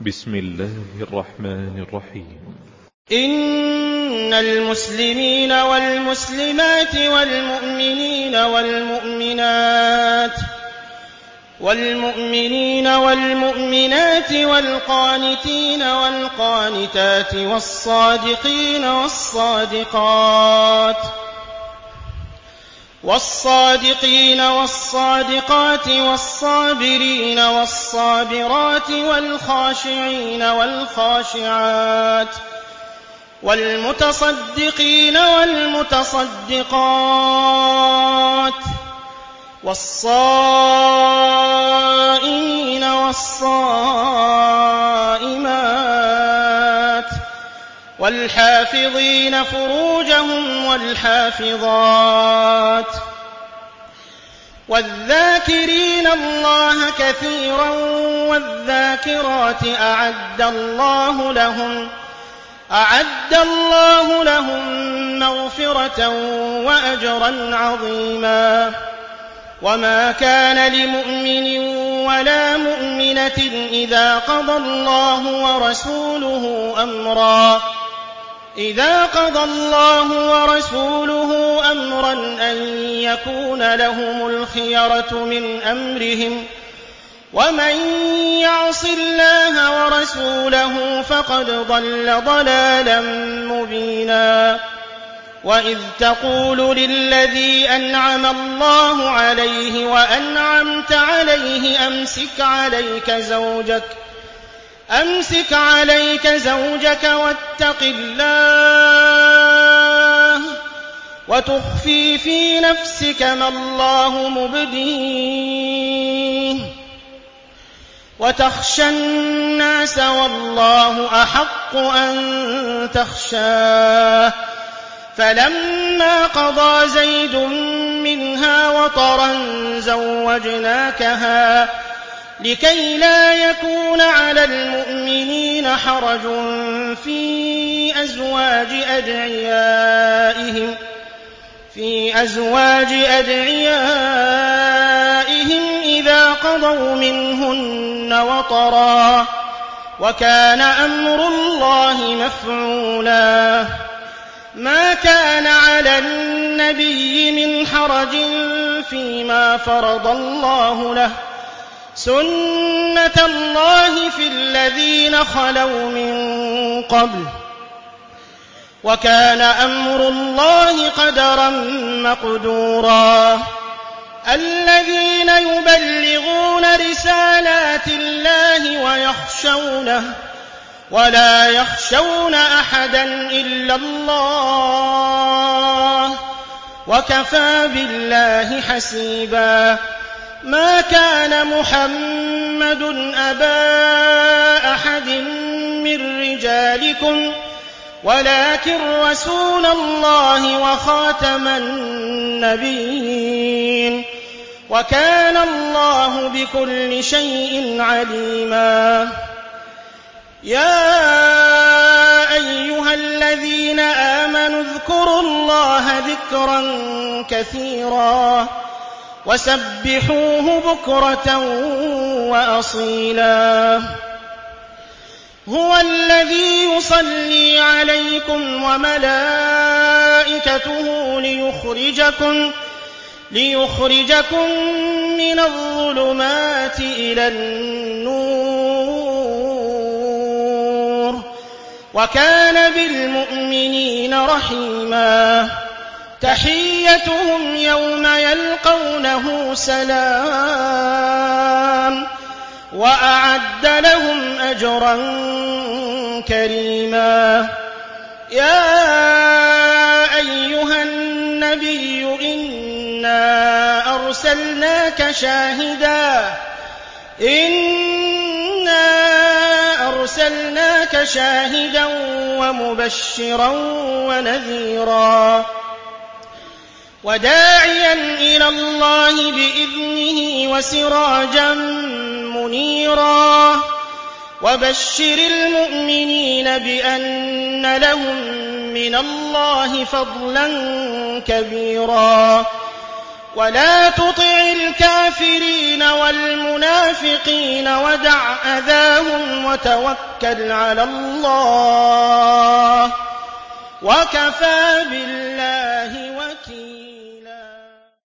بسم الله الرحمن الرحيم. إن المسلمين والمسلمات والمؤمنين والمؤمنات والمؤمنين والمؤمنات والقانتين والقانتات والصادقين والصادقات والصادقين والصادقات والصابرين والصابرات والخاشعين والخاشعات والمتصدقين والمتصدقات والصائمين والصائمات والحافظين فروجهم والحافظات والذاكرين الله كثيرا والذاكرات أعد الله لهم أعد الله لهم مغفرة وأجرا عظيما وما كان لمؤمن ولا مؤمنة إذا قضى الله ورسوله أمرا إذا قضى الله ورسوله أمرا أن يكون لهم الخيرة من أمرهم ومن يعص الله ورسوله فقد ضل ضلالا مبينا. وإذ تقول للذي أنعم الله عليه وأنعمت عليه أمسك عليك زوجك أمسك عليك زوجك واتق الله وتخفي في نفسك ما الله مبديه وتخشى الناس والله أحق أن تخشاه فلما قضى زيد منها وطرا زوجناكها لكي لا يكون على المؤمنين حرج في أزواج أدعيائهم إذا قضوا منهن وطرا وكان أمر الله مفعولا. ما كان على النبي من حرج فيما فرض الله له سنة الله في الذين خلوا من قبل وكان أمر الله قدرا مقدورا الذين يبلغون رسالات الله ويخشونه ولا يخشون أحدا إلا الله وكفى بالله حسيبا ما كان محمد أبا أحد من رجالكم ولكن رسول الله وخاتم النبيين. وكان الله بكل شيء عليما. يا أيها الذين آمنوا اذكروا الله ذكرا كثيرا. وسبحوه بكرة وأصيلا. هو الذي يصلي عليكم وملائكته ليخرجكم من الظلمات إلى النور. وكان بالمؤمنين رحيما. تحيتهم يوم يلقونه سلام وأعد لهم أجرا كريما. يا أيها النبي إنا أرسلناك شاهدا. ومبشرا ونذيرا. وداعيا إلى الله بإذنه وسراجا منيرا. وبشر المؤمنين بأن لهم من الله فضلا كبيرا. ولا تطع الكافرين والمنافقين ودع أذاهم وتوكل على الله. وكفى بالله